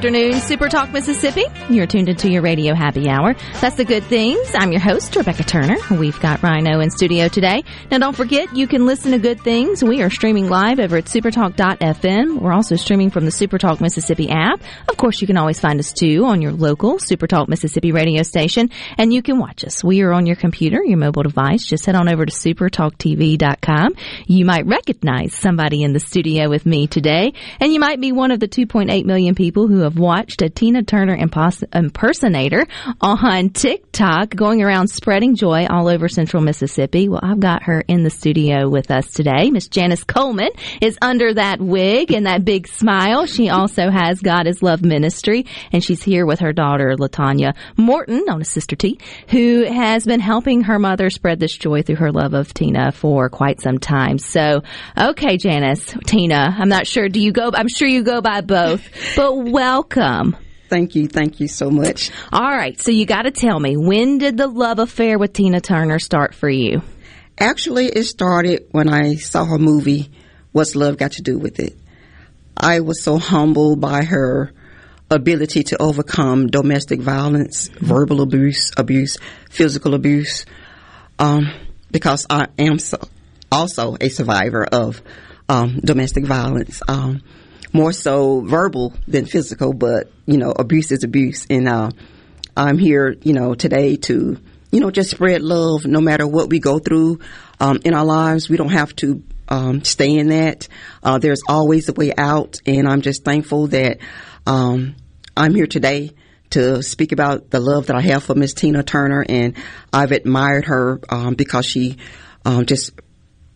Afternoon, Super Talk Mississippi. You're tuned into your radio happy hour. That's the good things. I'm your host, Rebecca Turner. We've got Rhino in studio today. Now, don't forget, you can listen to good things. We are streaming live over at supertalk.fm. We're also streaming from the Supertalk Mississippi app. Of course, you can always find us too on your local Supertalk Mississippi radio station, and you can watch us. We are on your computer, your mobile device. Just head on over to supertalktv.com. You might recognize somebody in the studio with me today, and you might be one of the 2.8 million people who have watched a Tina Turner impos- impersonator on TikTok going around spreading joy all over central Mississippi. Well, I've got her in the studio with us today. Miss Janice Coleman is under that wig and that big smile. She also has God is Love Ministry and she's here with her daughter, Latanya Morton, known as Sister T, who has been helping her mother spread this joy through her love of Tina for quite some time. So, okay, Janice, Tina, I'm not sure. Do you go, I'm sure you go by both, but welcome. Thank you. Thank you so much. All right, so you got to tell me, when did the love affair with Tina Turner start for you? Actually, it started when I saw her movie, What's Love Got to Do with It? I was so humbled by her ability to overcome domestic violence, verbal abuse, abuse, physical abuse, um, because I am so, also a survivor of um, domestic violence. Um, more so verbal than physical, but you know, abuse is abuse, and uh, I'm here, you know, today to you know just spread love, no matter what we go through um, in our lives. We don't have to um, stay in that. Uh, there's always a way out, and I'm just thankful that um, I'm here today to speak about the love that I have for Miss Tina Turner, and I've admired her um, because she um, just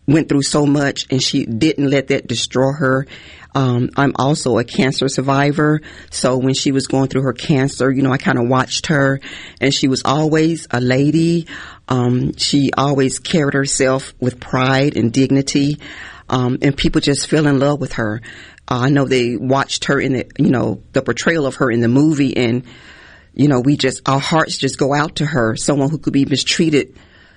went through so much, and she didn't let that destroy her. Um, I'm also a cancer survivor. So when she was going through her cancer, you know, I kind of watched her and she was always a lady. Um, she always carried herself with pride and dignity. Um, and people just fell in love with her. Uh, I know they watched her in the, you know, the portrayal of her in the movie and, you know, we just, our hearts just go out to her, someone who could be mistreated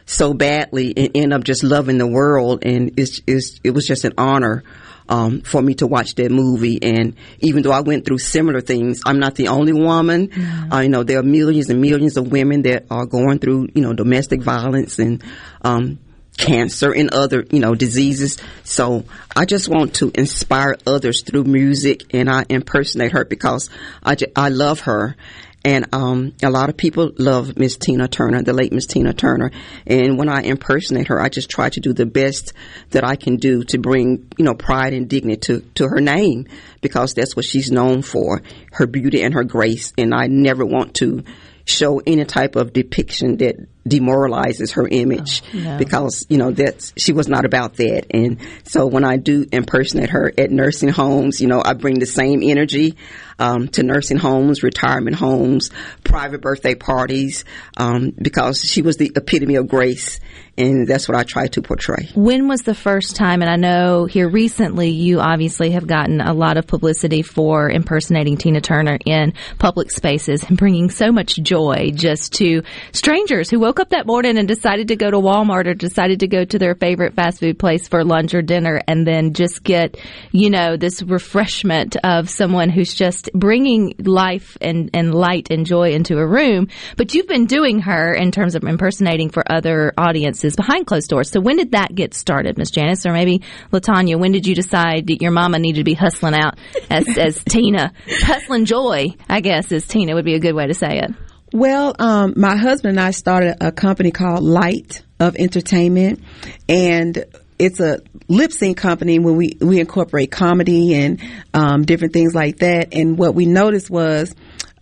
so badly and end up just loving the world. And it's, it's, it was just an honor um, for me to watch that movie. And even though I went through similar things, I'm not the only woman. Mm-hmm. Uh, you know, there are millions and millions of women that are going through, you know, domestic violence and, um, cancer and other, you know, diseases. So I just want to inspire others through music and I impersonate her because I, just, I love her and um, a lot of people love Miss Tina Turner, the late Miss Tina Turner. And when I impersonate her, I just try to do the best that I can do to bring, you know, pride and dignity to, to her name because that's what she's known for, her beauty and her grace. And I never want to show any type of depiction that demoralizes her image oh, no. because you know that she was not about that and so when i do impersonate her at nursing homes you know i bring the same energy um, to nursing homes retirement homes private birthday parties um, because she was the epitome of grace and that's what I try to portray. When was the first time? And I know here recently you obviously have gotten a lot of publicity for impersonating Tina Turner in public spaces and bringing so much joy just to strangers who woke up that morning and decided to go to Walmart or decided to go to their favorite fast food place for lunch or dinner and then just get, you know, this refreshment of someone who's just bringing life and, and light and joy into a room. But you've been doing her in terms of impersonating for other audiences behind closed doors. So when did that get started, Miss Janice, or maybe Latanya? When did you decide that your mama needed to be hustling out as as Tina, hustling joy? I guess as Tina would be a good way to say it. Well, um, my husband and I started a company called Light of Entertainment, and it's a lip sync company when we we incorporate comedy and um, different things like that. And what we noticed was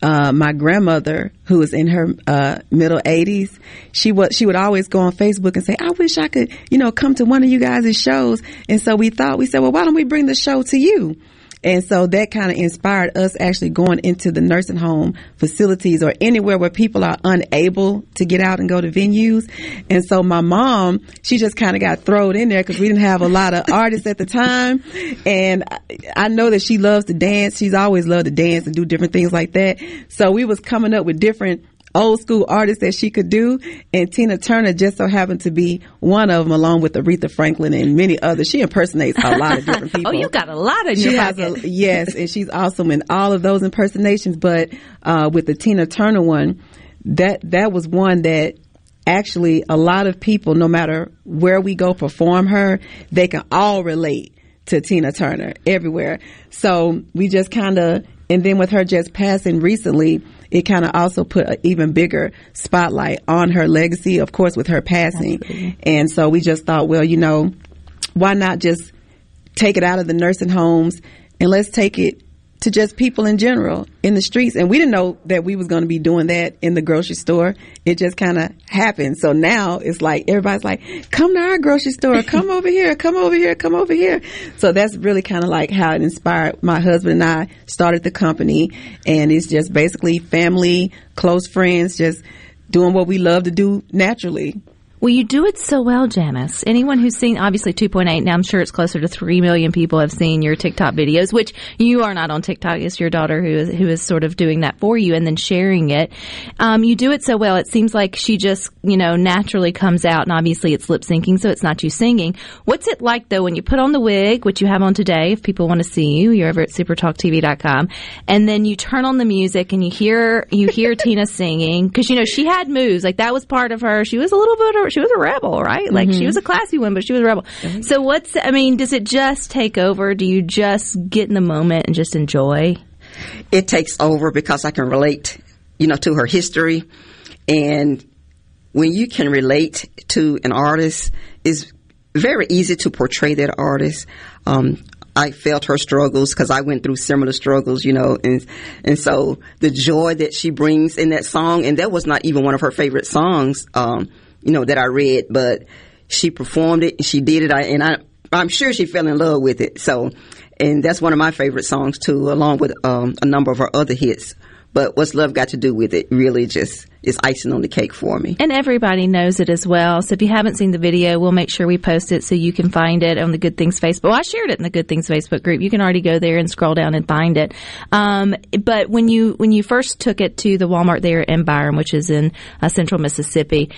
uh, my grandmother, who was in her uh, middle 80s, she was she would always go on Facebook and say, "I wish I could, you know, come to one of you guys' shows." And so we thought we said, "Well, why don't we bring the show to you?" And so that kind of inspired us actually going into the nursing home facilities or anywhere where people are unable to get out and go to venues. And so my mom, she just kind of got thrown in there because we didn't have a lot of artists at the time. And I know that she loves to dance. She's always loved to dance and do different things like that. So we was coming up with different old school artists that she could do, and Tina Turner just so happened to be one of them, along with Aretha Franklin and many others. She impersonates a lot of different people. oh, you got a lot in she your has a yes, and she's awesome in all of those impersonations. But uh, with the Tina Turner one, that that was one that actually a lot of people, no matter where we go perform her, they can all relate to Tina Turner everywhere. So we just kind of, and then with her just passing recently, it kind of also put an even bigger spotlight on her legacy, of course, with her passing. And so we just thought, well, you know, why not just take it out of the nursing homes and let's take it to just people in general in the streets. And we didn't know that we was going to be doing that in the grocery store. It just kind of happened. So now it's like everybody's like, come to our grocery store, come over here, come over here, come over here. So that's really kind of like how it inspired my husband and I started the company. And it's just basically family, close friends, just doing what we love to do naturally. Well, you do it so well, Janice. Anyone who's seen, obviously 2.8, now I'm sure it's closer to 3 million people have seen your TikTok videos, which you are not on TikTok. It's your daughter who is, who is sort of doing that for you and then sharing it. Um, you do it so well. It seems like she just, you know, naturally comes out and obviously it's lip syncing, so it's not you singing. What's it like though when you put on the wig, which you have on today, if people want to see you, you're over at supertalktv.com, and then you turn on the music and you hear, you hear Tina singing, cause you know, she had moves, like that was part of her. She was a little bit of, she was a rebel, right? Like she was a classy one, but she was a rebel. So what's, I mean, does it just take over? Do you just get in the moment and just enjoy? it takes over because I can relate, you know, to her history. And when you can relate to an artist, it's very easy to portray that artist. Um, I felt her struggles because I went through similar struggles, you know, and and so the joy that she brings in that song, and that was not even one of her favorite songs, um, you know, that I read, but she performed it, and she did it, I, and I I'm sure she fell in love with it. So, and that's one of my favorite songs too, along with um, a number of her other hits. But what's love got to do with it? Really, just is icing on the cake for me. And everybody knows it as well. So if you haven't seen the video, we'll make sure we post it so you can find it on the Good Things Facebook. Well, I shared it in the Good Things Facebook group. You can already go there and scroll down and find it. Um, but when you when you first took it to the Walmart there in Byram, which is in uh, Central Mississippi,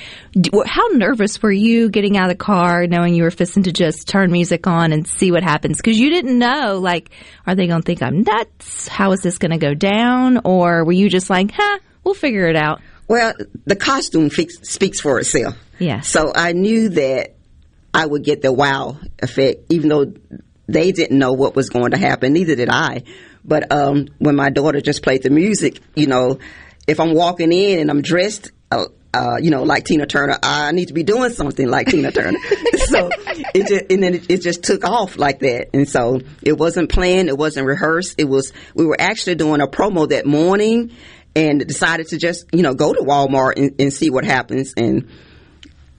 how nervous were you getting out of the car, knowing you were fisting to just turn music on and see what happens? Because you didn't know, like, are they going to think I'm nuts? How is this going to go down? Or were you just like, huh, we'll figure it out? Well, the costume fix, speaks for itself. Yes. So I knew that I would get the wow effect, even though they didn't know what was going to happen. Neither did I. But um, when my daughter just played the music, you know, if I'm walking in and I'm dressed, uh, uh, you know, like Tina Turner, I need to be doing something like Tina Turner. so it just, and then it, it just took off like that. And so it wasn't planned, it wasn't rehearsed. It was we were actually doing a promo that morning and decided to just you know go to Walmart and, and see what happens and.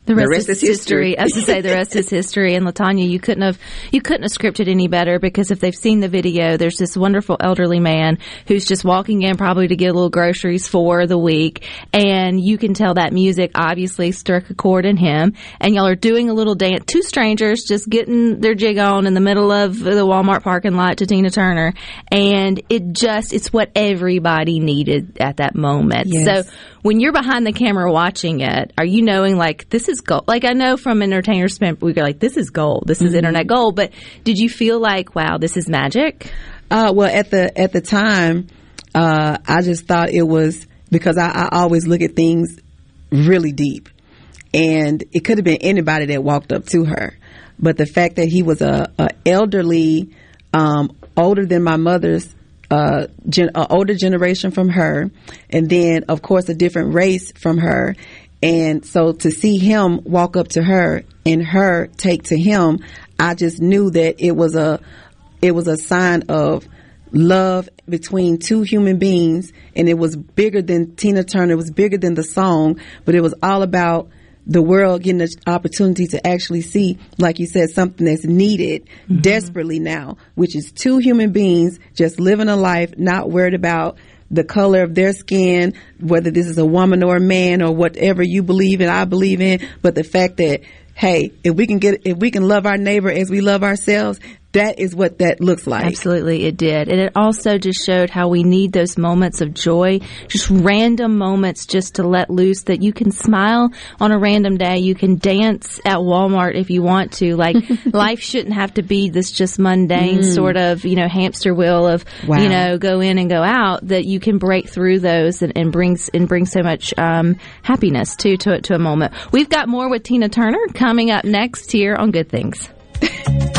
The rest, rest is is history. history. As to say, the rest is history. And Latanya, you couldn't have you couldn't have scripted any better because if they've seen the video, there's this wonderful elderly man who's just walking in probably to get a little groceries for the week, and you can tell that music obviously struck a chord in him. And y'all are doing a little dance. Two strangers just getting their jig on in the middle of the Walmart parking lot to Tina Turner, and it just it's what everybody needed at that moment. Yes. So when you're behind the camera watching it, are you knowing like this is gold? Like I know from entertainers we go like this is gold, this is internet gold. But did you feel like wow, this is magic? Uh, well, at the at the time, uh, I just thought it was because I, I always look at things really deep, and it could have been anybody that walked up to her, but the fact that he was a, a elderly, um, older than my mother's. Uh, gen- a older generation from her, and then of course a different race from her, and so to see him walk up to her and her take to him, I just knew that it was a it was a sign of love between two human beings. And it was bigger than Tina Turner, it was bigger than the song, but it was all about the world getting the opportunity to actually see, like you said, something that's needed mm-hmm. desperately now, which is two human beings just living a life, not worried about the color of their skin, whether this is a woman or a man or whatever you believe in, I believe in, but the fact that, hey, if we can get, if we can love our neighbor as we love ourselves, that is what that looks like. Absolutely, it did. And it also just showed how we need those moments of joy, just random moments just to let loose that you can smile on a random day. You can dance at Walmart if you want to. Like, life shouldn't have to be this just mundane sort of, you know, hamster wheel of, Wow. you know, go in and go out that you can break through those and, and brings, and bring so much, um, happiness to, to, to a moment. We've got more with Tina Turner coming up next here on Good Things.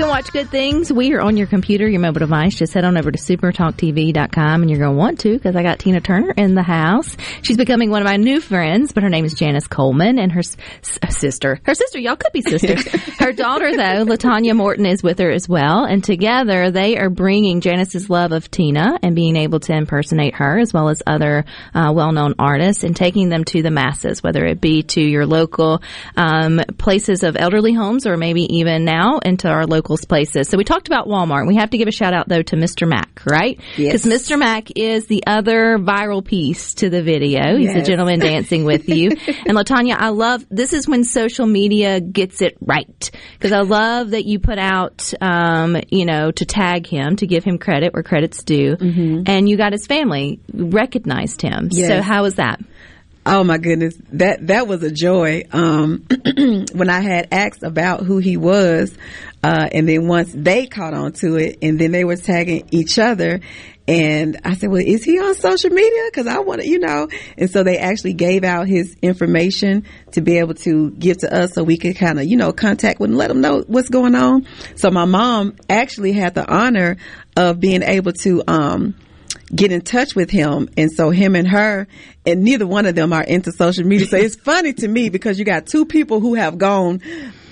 Can watch good things. We are on your computer, your mobile device. Just head on over to supertalktv.com and you're going to want to because I got Tina Turner in the house. She's becoming one of my new friends, but her name is Janice Coleman and her s- s- sister, her sister, y'all could be sisters. her daughter though, Latanya Morton is with her as well. And together they are bringing Janice's love of Tina and being able to impersonate her as well as other uh, well-known artists and taking them to the masses, whether it be to your local um, places of elderly homes or maybe even now into our locals places. So we talked about Walmart. We have to give a shout out though to Mr. Mac, right? Yes. Because Mr. Mac is the other viral piece to the video. He's Yes. gentleman dancing with you. and Latanya, I love this is when social media gets it right because I love that you put out, um, you know, to tag him to give him credit where credit's due, and you got his family recognized him. So how was that? Oh my goodness, that that was a joy. Um, when I had asked about who he was, uh, and then once they caught on to it, and then they were tagging each other, and I said, "Well, is he on social media? Because I want to, you know." And so they actually gave out his information to be able to give to us, so we could kind of, you know, contact with and let them know what's going on. So my mom actually had the honor of being able to. Um, get in touch with him. And so him and her, and neither one of them are into social media. So it's funny to me because you got two people who have gone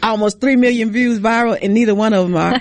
almost three million views viral and neither one of them are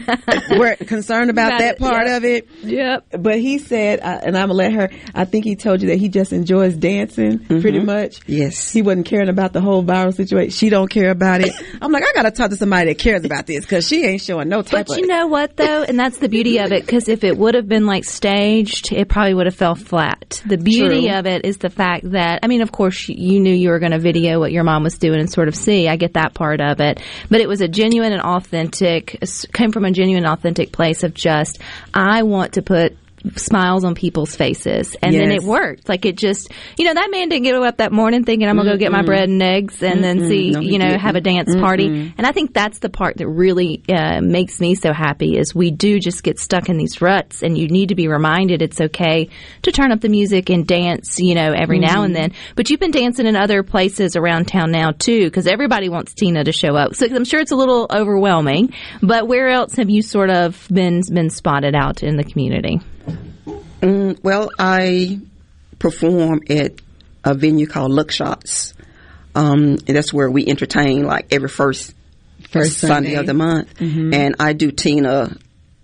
were concerned about About that it, part yeah. of it. Yep. But he said, uh, and I'm gonna let her. I think he told you that he just enjoys dancing pretty much. Yes. he wasn't caring about the whole viral situation. She don't care about it. I'm like, I gotta talk to somebody that cares about this because she ain't showing no type But of. you know what though, and that's the beauty of it. Because if it would have been like staged, it probably would have fell flat. The beauty True. of it is the fact that I mean, of course, you knew you were going to video what your mom was doing and sort of see. I get that part of it, but it was a genuine and authentic. Came from a genuine, authentic place of just I want to put smiles on people's faces. And then it worked. Like it just you know that man didn't get up that morning thinking i'm gonna go get my bread and eggs and then see No, you know didn't. have a dance party. And i think that's the part that really uh, makes me so happy is we do just get stuck in these ruts and you need to be reminded it's okay to turn up the music and dance you know every now and then. But you've been dancing in other places around town now too because everybody wants tina to show up. So i'm sure it's a little overwhelming but where else have you sort of been been spotted out in the community Mm, well, I perform at a venue called Look Shots. Um, that's where we entertain like every first First Sunday. Sunday. of the month. And I do Tina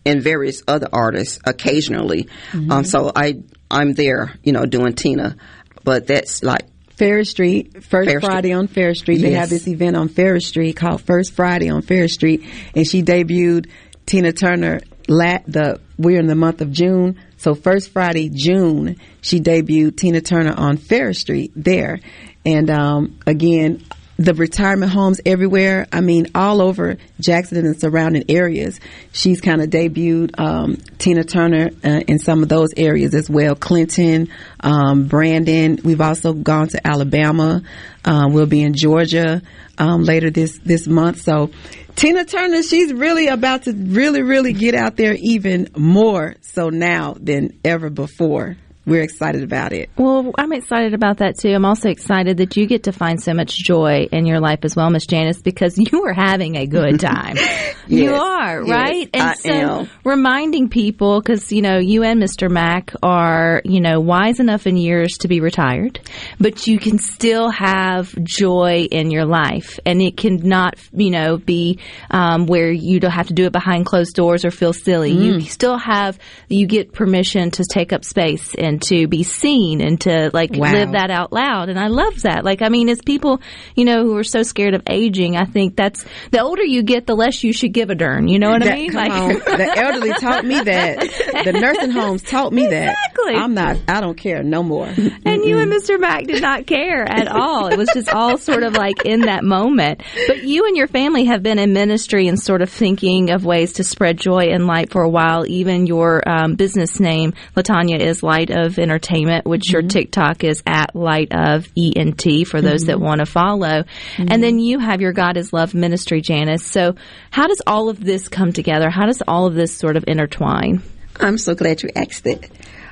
and various other artists occasionally. Um, so I I'm there, you know, doing Tina, but that's like Farish Street, First Farish Friday Street. on Farish Street. They Yes. have this event on Farish Street called First Friday on Farish Street, and she debuted Tina Turner la- the we're in the month of June, so first Friday June she debuted Tina Turner on Farish Street there, and um, again the retirement homes everywhere. I mean, all over Jackson and surrounding areas. She's kind of debuted um, Tina Turner uh, in some of those areas as well. Clinton, um, Brandon. We've also gone to Alabama. Um, we'll be in Georgia um, later this this month. So. Tina Turner, she's really about to really, really get out there even more so now than ever before. We're excited about it. Well, I'm excited about that too. I'm also excited that you get to find so much joy in your life as well, Miss Janice, because you are having a good time. you Yes. are, Yes, right? and I so am. reminding people, because, you know, you and Mr. Mack are, you know, wise enough in years to be retired, but you can still have joy in your life. And it cannot, you know, be um, where you don't have to do it behind closed doors or feel silly. Mm. You still have, you get permission to take up space and to be seen and to like Wow. live that out loud. And I love that. Like, I mean, as people, you know, who are so scared of aging, I think that's the older you get, the less you should give a darn. You know what I That- mean? come on. the elderly taught me that. The nursing homes taught me that. Exactly. I'm not. I don't care no more. And you and Mr. Mack did not care at all. It was just all sort of like in that moment. But you and your family have been in ministry and sort of thinking of ways to spread joy and light for a while. Even your um, business name, Latanya, is Light of Entertainment, which your TikTok is at Light of ENT for those that want to follow. And then you have your God is Love ministry, Janice. So how does all of this come together? How does all of this sort of intertwine? I'm so glad you asked that.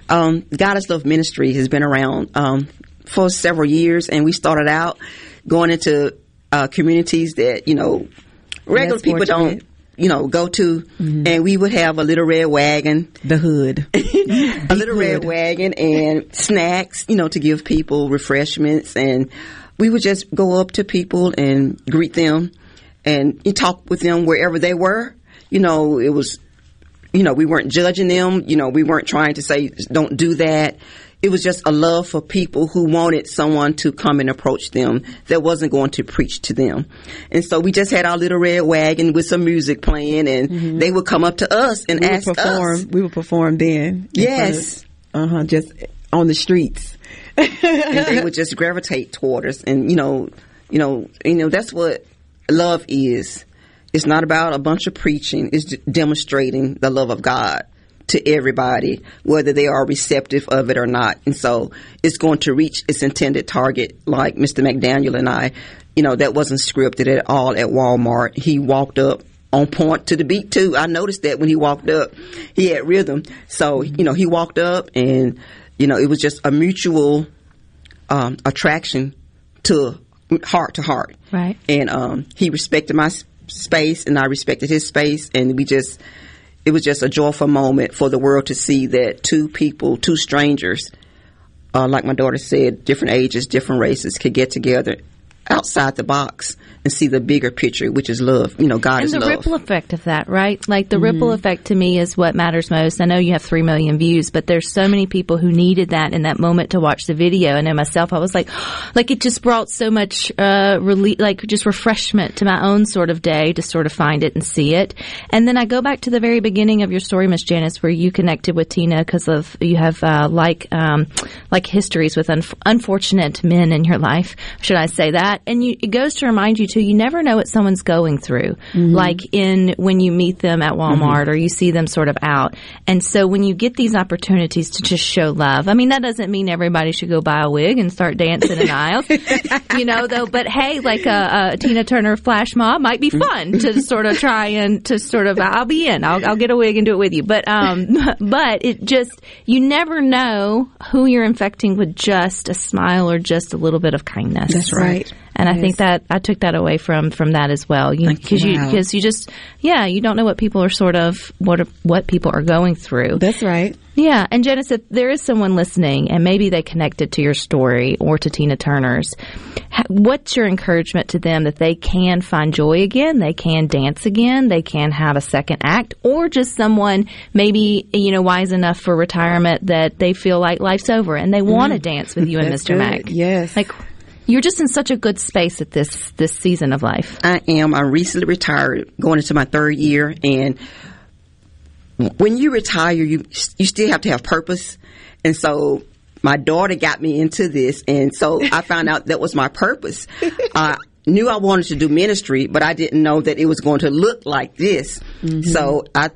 Um, God is Love Ministry has been around um, for several years, and we started out going into uh, communities that you know regular Less people don't fortunate. You know go to, mm-hmm. and we would have a little red wagon, The hood. a little red wagon, and snacks, you know, to give people refreshments, and we would just go up to people and greet them, and you talk with them wherever they were. You know, it was you know, we weren't judging them. You know, we weren't trying to say, don't do that. It was just a love for people who wanted someone to come and approach them that wasn't going to preach to them. And so we just had our little red wagon with some music playing and they would come up to us and we would ask perform. us. We would perform then. Yes. Uh huh. Just on the streets. and they would just gravitate toward us. And you know, you know, you know that's what love is. It's not about a bunch of preaching. It's d- demonstrating the love of God to everybody, whether they are receptive of it or not. And so it's going to reach its intended target. Like Mr. McDaniel and I, you know, that wasn't scripted at all at Walmart. He walked up on point to the beat too. I noticed that when he walked up, he had rhythm. So you know, he walked up and you know, it was just a mutual um, attraction to heart to heart. Right. And um, he respected my space, and I respected his space, and we just. It was just a joyful moment for the world to see that two people, two strangers, uh, like my daughter said, different ages, different races, could get together outside the box and see the bigger picture, which is love. You know, God and is the ripple effect of that, right? Like the ripple effect to me is what matters most. I know you have three million views, but there's so many people who needed that in that moment to watch the video. And I myself, I was like, like it just brought so much, uh, relief, like just refreshment to my own sort of day to sort of find it and see it. And then I go back to the very beginning of your story, Miss Janice, where you connected with Tina because of you have uh, like um, like histories with unf- unfortunate men in your life, should I say that? And you, it goes to remind you too, you never know what someone's going through. Mm-hmm. Like in when you meet them at Walmart mm-hmm. or you see them sort of out. And so when you get these opportunities to just show love, I mean that doesn't mean everybody should go buy a wig and start dancing in aisles, you know. Though, but hey, like a, a Tina Turner flash mob might be fun to mm-hmm. sort of try and to sort of I'll be in. I'll, I'll get a wig and do it with you. But um, but it just you never know who you're infecting with just a smile or just a little bit of kindness. That's right. And I think that I took that away from from that as well. Thank you. Because you Wow. because you just yeah you don't know what people are sort of what are, what people are going through. That's right. Yeah, and Janice, if there is someone listening and maybe they connected to your story or to Tina Turner's, what's your encouragement to them that they can find joy again, they can dance again, they can have a second act, or just someone maybe you know wise enough for retirement that they feel like life's over and they want to mm-hmm. dance with you and Mr. good. Mack. Yes. like you're just in such a good space at this this season of life. I am. I'm recently retired, going into my third year, and when you retire, you you still have to have purpose, and so my daughter got me into this, and so I found out that was my purpose. I knew I wanted to do ministry, but I didn't know that it was going to look like this. Mm-hmm. So I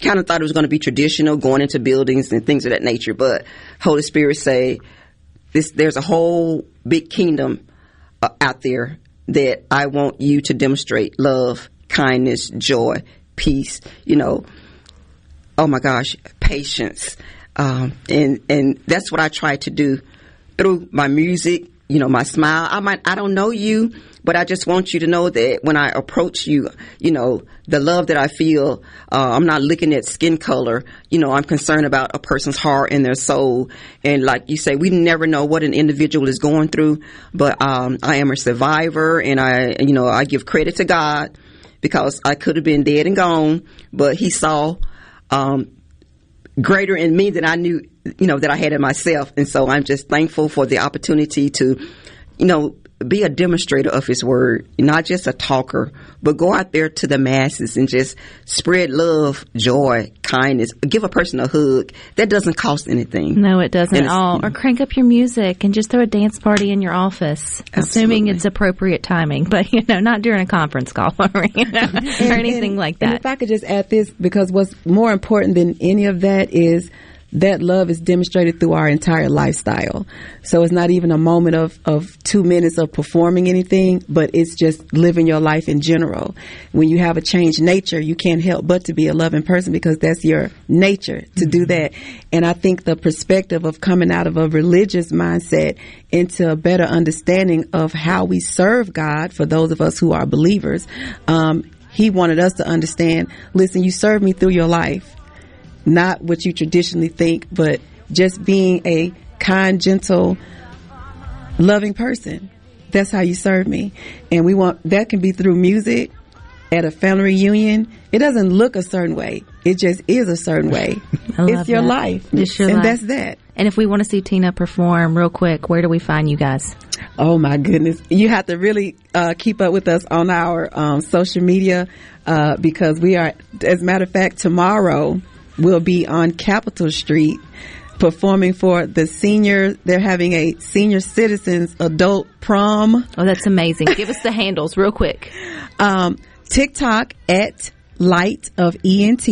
kind of thought it was going to be traditional, going into buildings and things of that nature. But Holy Spirit say, this, there's a whole big kingdom uh, out there that I want you to demonstrate love, kindness, joy, peace. You know, oh my gosh, patience, um, and and that's what I try to do through my music. You know, my smile. I might I don't know you, but I just want you to know that when I approach you, you know, the love that I feel. Uh, I'm not looking at skin color. You know, I'm concerned about a person's heart and their soul. And like you say, we never know what an individual is going through. But um, I am a survivor, and I, you know, I give credit to God because I could have been dead and gone, but He saw um, greater in me than I knew, you know, that I had in myself. And so I'm just thankful for the opportunity to, you know, be a demonstrator of His Word, not just a talker, but go out there to the masses and just spread love, joy, kindness. Give a person a hug. That doesn't cost anything. No, it doesn't And at all. Or crank up your music and just throw a dance party in your office, assuming it's appropriate timing. But you know, not during a conference call or, you know, or anything And- like And that. if I could just add this, because what's more important than any of that is that love is demonstrated through our entire lifestyle. So it's not even a moment of, of two minutes of performing anything, but it's just living your life in general. When you have a changed nature, you can't help but to be a loving person because that's your nature to do that. And I think the perspective of coming out of a religious mindset into a better understanding of how we serve God for those of us who are believers, um, he wanted us to understand, listen, you serve me through your life, not what you traditionally think, but just being a kind, gentle, loving person. That's how you serve me. And we want, that can be through music at a family reunion. It doesn't look a certain way. It just is a certain way. It's your that. life. It's your and life. that's that. And if we want to see Tina perform real quick, where do we find you guys? Oh my goodness. You have to really uh, keep up with us on our um, social media uh, because we are, as a matter of fact, tomorrow we'll be on Capitol Street performing for the senior. They're having a senior citizens adult prom. Oh, that's amazing. Give us the handles real quick. Um, TikTok at Light of ENT,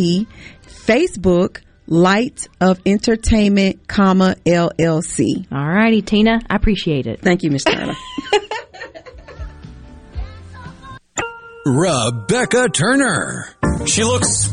Facebook Light of Entertainment, comma LLC. All righty, Tina. I appreciate it. Thank you, Miss Turner. Rebecca Turner. She looks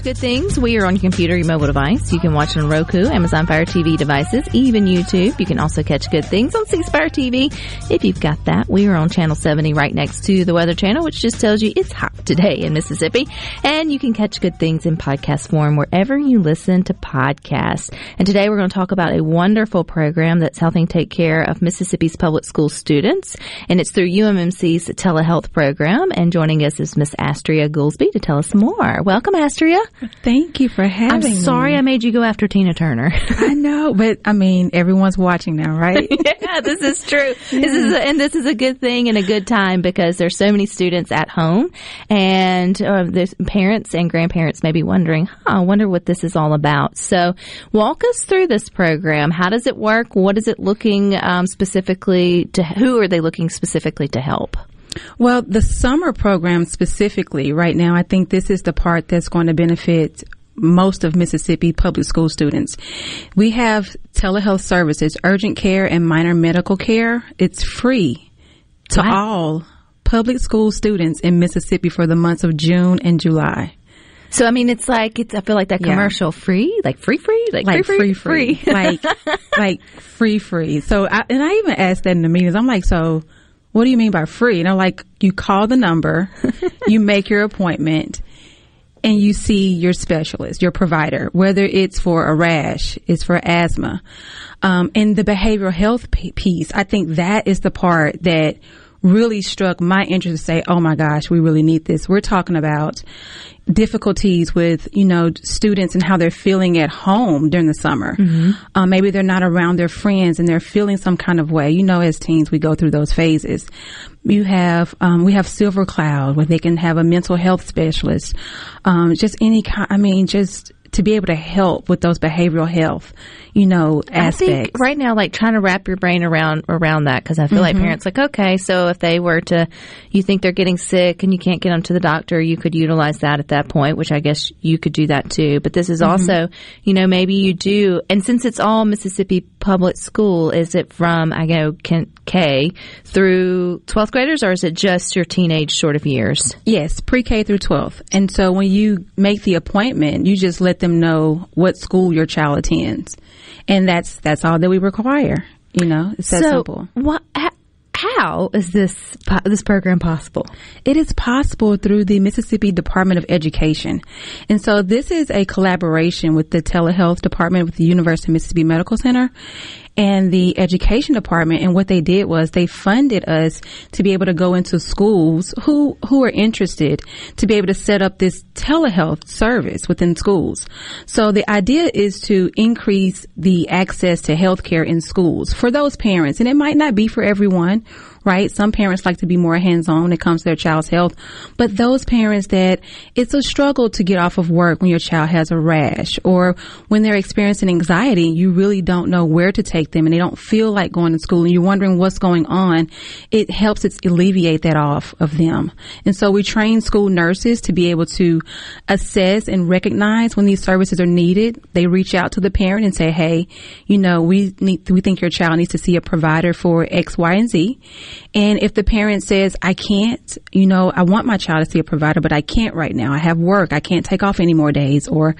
Watch Good Things. We are on your computer, your mobile device. You can watch on Roku, Amazon Fire TV devices, even YouTube. You can also catch Good Things on C Spire TV if you've got that. We are on channel 70 right next to the Weather Channel, which just tells you it's hot today in Mississippi. And you can catch Good Things in podcast form wherever you listen to podcasts. And today we're going to talk about a wonderful program that's helping take care of Mississippi's public school students. And it's through UMMC's telehealth program. And joining us is Miss Astria Goolsby to tell us more. Welcome, Astria. Thank you for having me. I'm me. sorry I made you go after Tina Turner. I know, but I mean, everyone's watching now, right? yeah, this is true. This is a, and this is a good thing and a good time because there's so many students at home, and uh, there's parents and grandparents may be wondering, huh, I wonder what this is all about. So, walk us through this program. How does it work? What is it looking um, specifically to? Who are they looking specifically to help? Well, the summer program specifically, right now, I think this is the part that's going to benefit most of Mississippi public school students. We have telehealth services, urgent care and minor medical care. It's free to Wow. all public school students in Mississippi for the months of June and July. So, I mean, it's like it's. I feel like that Yeah. commercial free, like free, free, like, like free, free, free, like like free, free. So, I, and I even asked that in the meetings. I'm like, so what do you mean by free? And I'm like, you call the number, you make your appointment, and you see your specialist, your provider, whether it's for a rash, it's for asthma, um, and the behavioral health piece. I think that is the part that really struck my interest to say, oh my gosh, we really need this. We're talking about difficulties with, you know, students and how they're feeling at home during the summer. Um, maybe they're not around their friends and they're feeling some kind of way. You know, as teens, we go through those phases. You have, um, we have Silver Cloud where they can have a mental health specialist. Um, just any kind, I mean, just to be able to help with those behavioral health, you know, I think right now, like trying to wrap your brain around around that because I feel like mm-hmm. parents like, okay, so if they were to, you think they're getting sick and you can't get them to the doctor, you could utilize that at that point, which I guess you could do that too. But this is mm-hmm. also, you know, maybe you do, and since it's all Mississippi public school, is it from I go K- K through twelfth graders, or is it just your teenage sort of years? Yes, pre-K through 12th. And so when you make the appointment, you just let them know what school your child attends. And that's that's all that we require. You know, it's that so, simple. What? How is this this program possible? It is possible through the Mississippi Department of Education. And so this is a collaboration with the telehealth department with the University of Mississippi Medical Center and the education department. And what they did was they funded us to be able to go into schools who, who are interested to be able to set up this telehealth service within schools. So the idea is to increase the access to healthcare in schools for those parents. And it might not be for everyone right? Some parents like to be more hands-on when it comes to their child's health, but those parents that it's a struggle to get off of work when your child has a rash or when they're experiencing anxiety, you really don't know where to take them and they don't feel like going to school and you're wondering what's going on. It helps it alleviate that off of them. And so we train school nurses to be able to assess and recognize when these services are needed. They reach out to the parent and say, Hey, you know, we need, we think your child needs to see a provider for X, Y, and Z. And if the parent says, I can't, you know, I want my child to see a provider, but I can't right now. I have work. I can't take off any more days. Or,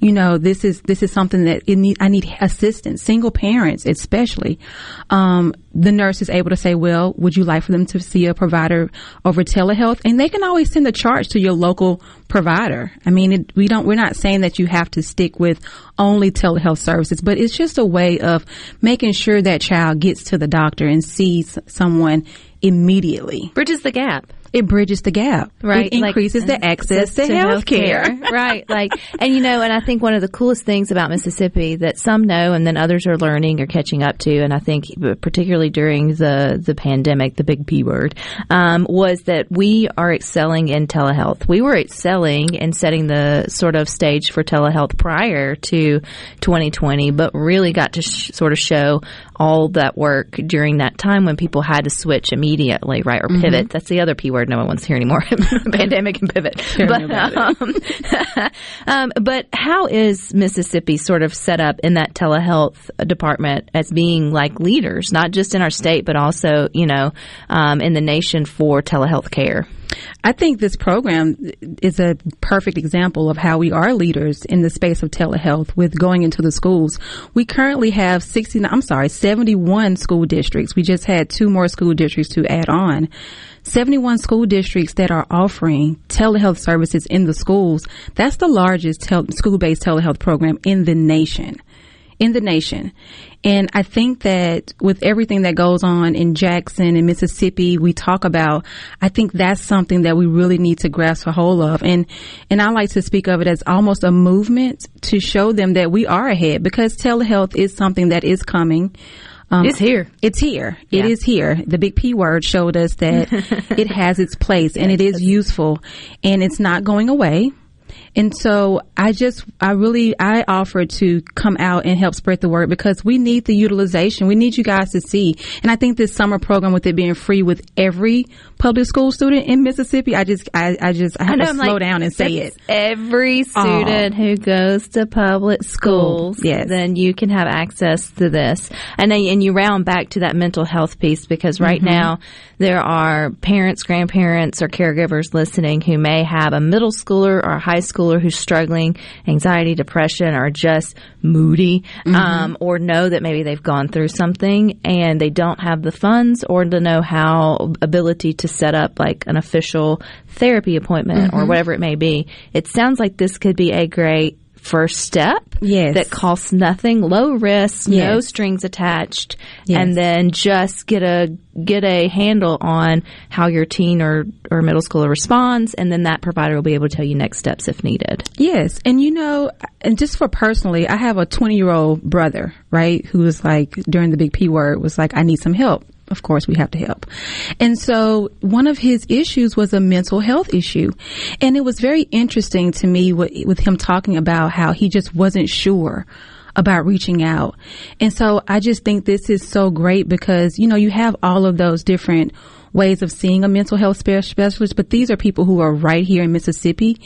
you know, this is, this is something that need, I need assistance. Single parents, especially. Um, the nurse is able to say, well, would you like for them to see a provider over telehealth? And they can always send a charge to your local provider. I mean, it, we don't, we're not saying that you have to stick with only telehealth services, but it's just a way of making sure that child gets to the doctor and sees someone immediately. Bridges the gap. It bridges the gap. right? It like, increases the access to, health care. right? Like, and you know, and I think one of the coolest things about Mississippi that some know and then others are learning or catching up to, and I think particularly during the the pandemic, the big P word, um, was that we are excelling in telehealth. We were excelling and setting the sort of stage for telehealth prior to 2020, but really got to sh- sort of show all that work during that time when people had to switch immediately, right? Or pivot. That's the other P word no one wants to hear anymore. Pandemic and pivot. But, um, um, but how is Mississippi sort of set up in that telehealth department as being like leaders, not just in our state, but also, you know, um, in the nation for telehealth care? I think this program is a perfect example of how we are leaders in the space of telehealth with going into the schools. We currently have 60, I'm sorry, 71 school districts. We just had two more school districts to add on. 71 school districts that are offering telehealth services in the schools. That's the largest tel- school-based telehealth program in the nation in the nation. And I think that with everything that goes on in Jackson and Mississippi, we talk about, I think that's something that we really need to grasp a hold of. And, and I like to speak of it as almost a movement to show them that we are ahead because telehealth is something that is coming. Um, It's here. It's here. It Yeah. is here. The big P word showed us that it has its place and it is useful and it's not going away. And so I just, I really, I offered to come out and help spread the word because we need the utilization. We need you guys to see. And I think this summer program with it being free with every public school student in Mississippi, I just, I, I just, I have to I'm slow like, down and say it. Every student who goes to public schools, yes. then you can have access to this. And then, and you round back to that mental health piece because right Mm-hmm. now there are parents, grandparents, or caregivers listening who may have a middle schooler or high schooler schooler who's struggling, anxiety, depression, or just moody, um, or know that maybe they've gone through something and they don't have the funds or to know how ability to set up like an official therapy appointment or whatever it may be. It sounds like this could be a great first step Yes. that costs nothing, low risk, no strings attached, Yes. and then just get a get a handle on how your teen or, or middle schooler responds, and then that provider will be able to tell you next steps if needed. Yes, and you know, and just for personally, I have a 20 year old brother, right, who was like during the big P word was like, I need some help. Of course, we have to help. And so one of his issues was a mental health issue. And it was very interesting to me with, with him talking about how he just wasn't sure about reaching out. And so I just think this is so great because, you know, you have all of those different ways of seeing a mental health specialist, but these are people who are right here in Mississippi.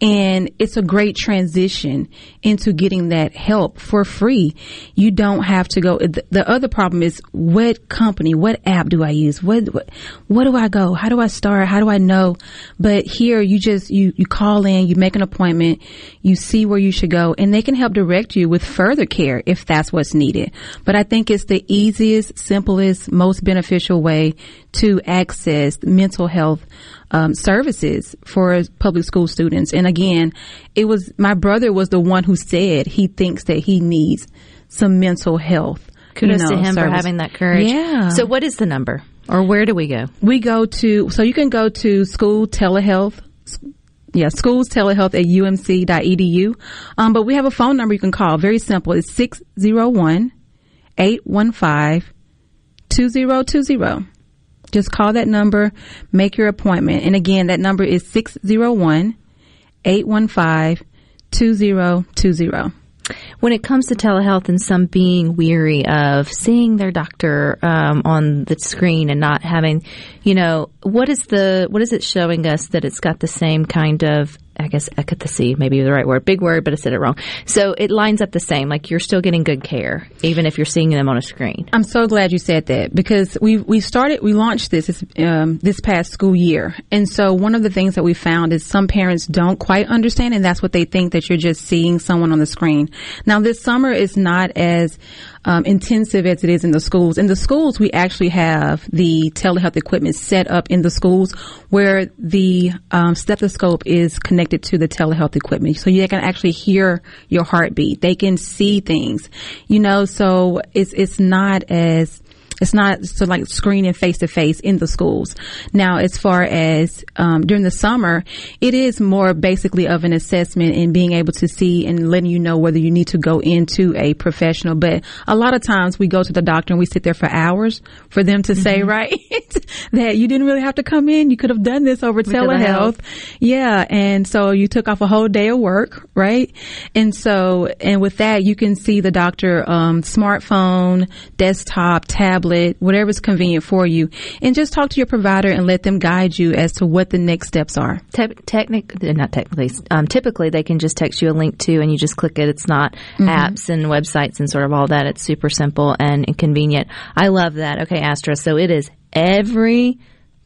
And it's a great transition into getting that help for free. You don't have to go. The, the other problem is what company, what app do I use? What, what, what do I go? How do I start? How do I know? But here you just, you, you call in, you make an appointment, you see where you should go, and they can help direct you with further care if that's what's needed. But I think it's the easiest, simplest, most beneficial way to access mental health um, services for public school students. And again, it was my brother was the one who said he thinks that he needs some mental health. you Kudos to know, him for having that courage. Yeah. So, what is the number, or where do we go? We go to, so you can go to school telehealth. Yeah, schools telehealth at umc.edu. Um, but we have a phone number you can call. Very simple. It's 601 815 2020. Just call that number, make your appointment. And again, that number is 601 815 2020. When it comes to telehealth and some being weary of seeing their doctor um, on the screen and not having, you know, what is the what is it showing us that it's got the same kind of I guess efficacy, maybe the right word, big word, but I said it wrong. So it lines up the same, like you're still getting good care, even if you're seeing them on a screen. I'm so glad you said that because we we started we launched this this, um, this past school year, and so one of the things that we found is some parents don't quite understand, and that's what they think that you're just seeing someone on the screen. Now this summer is not as um, intensive as it is in the schools. In the schools, we actually have the telehealth equipment set up in the schools where the um, stethoscope is connected to the telehealth equipment, so you can actually hear your heartbeat. They can see things, you know. So it's it's not as it's not so like screening face to face in the schools. Now, as far as um, during the summer, it is more basically of an assessment and being able to see and letting you know whether you need to go into a professional. But a lot of times we go to the doctor and we sit there for hours for them to say, right, that you didn't really have to come in. You could have done this over telehealth. Yeah. And so you took off a whole day of work, right? And so, and with that, you can see the doctor, um, smartphone, desktop, tablet, whatever's convenient for you. And just talk to your provider and let them guide you as to what the next steps are. Te- technic, not technically, um, typically they can just text you a link to and you just click it. It's not apps and websites and sort of all that. It's super simple and convenient. I love that. Okay, Astra. So it is every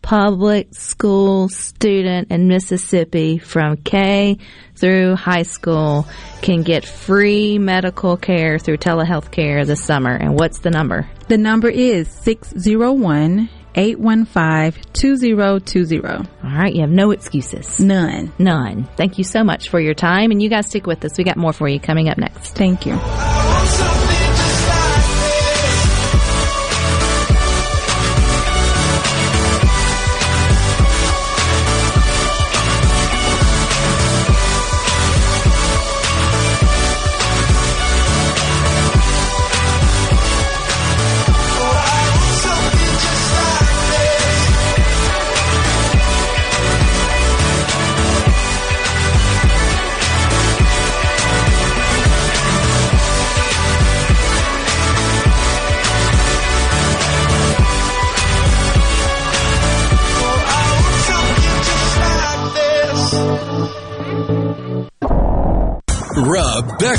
public school student in Mississippi from K through high school can get free medical care through telehealth care this summer. And what's the number? The number is 601 815 2020. All right, you have no excuses. None. None. Thank you so much for your time, and you guys stick with us. We got more for you coming up next. Thank you.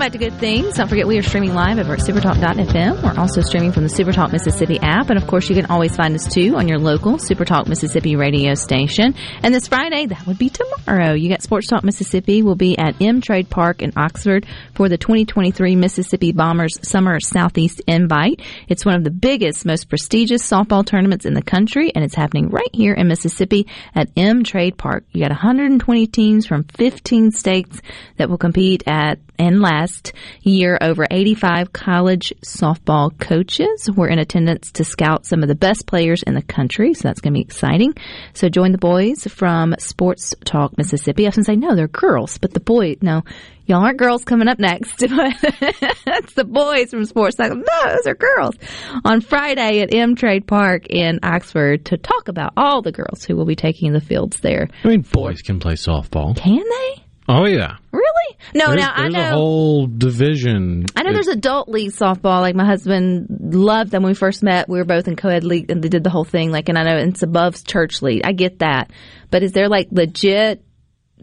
Welcome back to Good Things. Don't forget we are streaming live over at supertalk.fm. We're also streaming from the Supertalk Mississippi app. And of course, you can always find us too on your local Supertalk Mississippi radio station. And this Friday, that would be tomorrow. You got Sports Talk Mississippi will be at M Trade Park in Oxford for the 2023 Mississippi Bombers Summer Southeast Invite. It's one of the biggest, most prestigious softball tournaments in the country, and it's happening right here in Mississippi at M Trade Park. You got 120 teams from 15 states that will compete at and last year, over 85 college softball coaches were in attendance to scout some of the best players in the country. So that's going to be exciting. So join the boys from Sports Talk Mississippi. I to say, no, they're girls, but the boys, no, y'all aren't girls coming up next. That's the boys from Sports Talk. No, those are girls. On Friday at M Trade Park in Oxford to talk about all the girls who will be taking the fields there. I mean, boys can play softball. Can they? Oh yeah. Really? No, there's, now I there's know. a whole division. I know there's adult league softball. Like my husband loved them when we first met. We were both in co-ed league and they did the whole thing. Like, and I know it's above church league. I get that. But is there like legit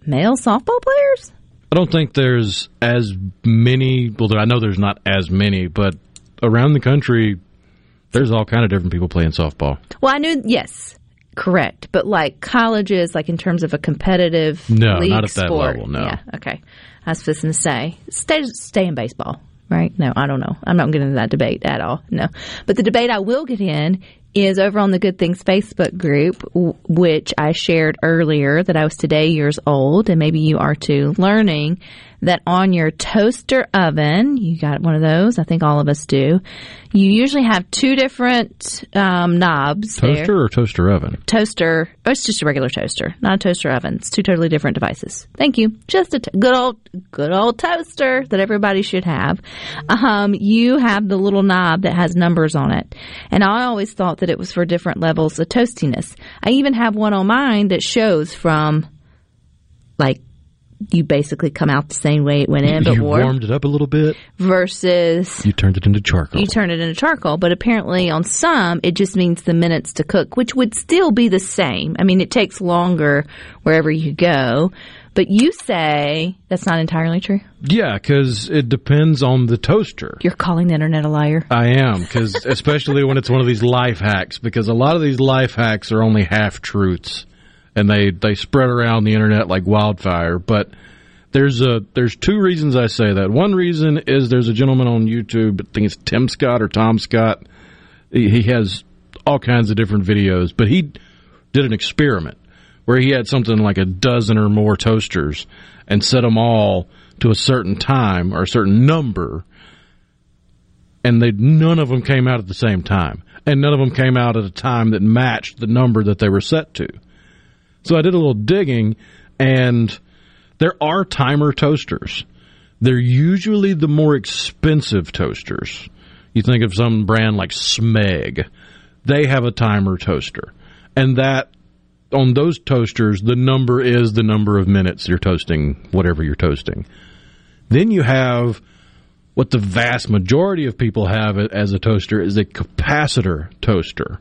male softball players? I don't think there's as many. Well, I know there's not as many, but around the country, there's all kind of different people playing softball. Well, I knew, yes, correct. But like colleges, like in terms of a competitive No, league not at that level, no. Yeah, okay. I was just going to say, stay, stay in baseball, right? No, I don't know. I'm not getting into that debate at all. No. But the debate I will get in is over on the Good Things Facebook group, w- which I shared earlier that I was today years old, and maybe you are too, learning that on your toaster oven, you got one of those, I think all of us do, you usually have two different um, knobs there Toaster or toaster oven? toaster. Oh, it's just a regular toaster, not a toaster oven. It's two totally different devices. Thank you. Just a t- good old, good old toaster that everybody should have. Um, you have the little knob that has numbers on it, and I always thought that it was for different levels of toastiness. I even have one on mine that shows from, like, you basically come out the same way it went in, but you warm, warmed it up a little bit. versus You turned it into charcoal. you turn it into charcoal, but apparently on some it just means the minutes to cook, which would still be the same. I mean, it takes longer wherever you go, but you say that's not entirely true. yeah, because it depends on the toaster. You're calling the internet a liar. I am, because especially when it's one of these life hacks, because a lot of these life hacks are only half truths, and they they spread around the internet like wildfire. But there's a there's two reasons I say that. One reason is there's a gentleman on YouTube, I think it's Tim Scott or Tom Scott. He, he has all kinds of different videos, but he did an experiment where he had something like a dozen or more toasters and set them all to a certain time or a certain number and they none of them came out at the same time, and none of them came out at a time that matched the number that they were set to. So I did a little digging, and there are timer toasters. They're usually the more expensive toasters. You think of some brand like Smeg, they have a timer toaster, and that on those toasters, the number is the number of minutes you're toasting whatever you're toasting. Then you have what the vast majority of people have as a toaster is a capacitor toaster,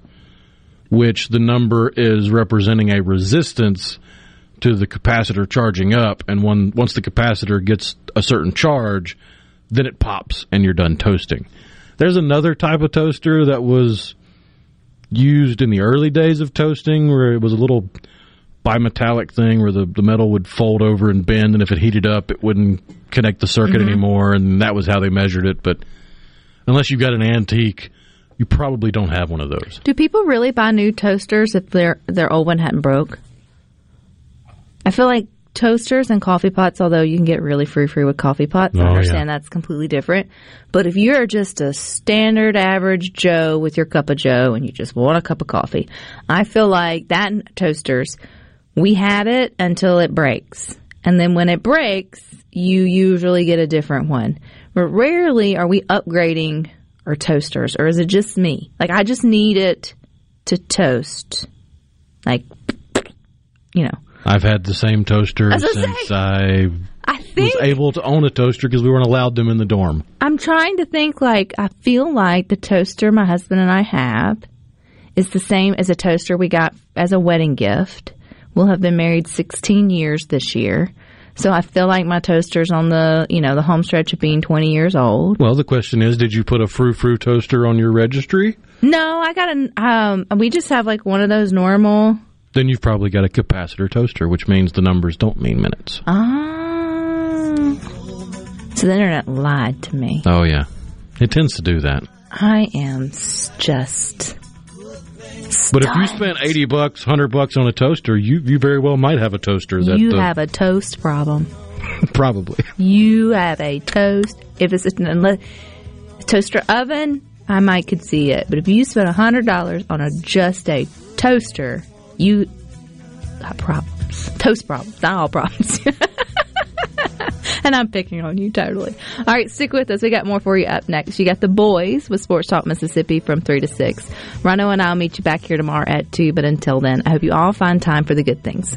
which the number is representing a resistance to the capacitor charging up, and when once the capacitor gets a certain charge, then it pops and you're done toasting. There's another type of toaster that was used in the early days of toasting where it was a little bimetallic thing where the, the metal would fold over and bend and if it heated up it wouldn't connect the circuit Mhm. anymore and that was how they measured it but unless you've got an antique you probably don't have one of those Do people really buy new toasters if their their old one hadn't broke? I feel like toasters and coffee pots, although you can get really free free with coffee pots, Oh, I yeah. understand that's completely different. But if you're just a standard average Joe with your cup of Joe and you just want a cup of coffee, I feel like that and toasters, we have it until it breaks. And then when it breaks, you usually get a different one. But rarely are we upgrading our toasters, or is it just me? Like, I just need it to toast. Like, you know. i've had the same toaster I was gonna since i I was able to own a toaster because we weren't allowed them in the dorm I'm trying to think like I feel like the toaster my husband and I have is the same as a toaster we got as a wedding gift. We'll have been married 16 years this year. So I feel like my toaster's on the, you know, the home stretch of being 20 years old. Well, the question is, did you put a frou frou toaster on your registry? No, I got an, um, we just have like one of those normal, Then you've probably got a capacitor toaster, which means the numbers don't mean minutes. ah. So the internet lied to me. Oh yeah, it tends to do that. I am just. But if you spent eighty bucks, hundred bucks on a toaster, you you very well might have a toaster that you uh, have a toast problem. probably. You have a toast. If it's an unless, toaster oven, I might could see it. But if you spend a hundred dollars on a just a toaster, you have problems. Toast problems, not all problems. and I'm picking on you totally. All right, stick with us. We got more for you up next. You got the boys with Sports Talk Mississippi from three to six. Rhino and I'll meet you back here tomorrow at two. But until then, I hope you all find time for the good things.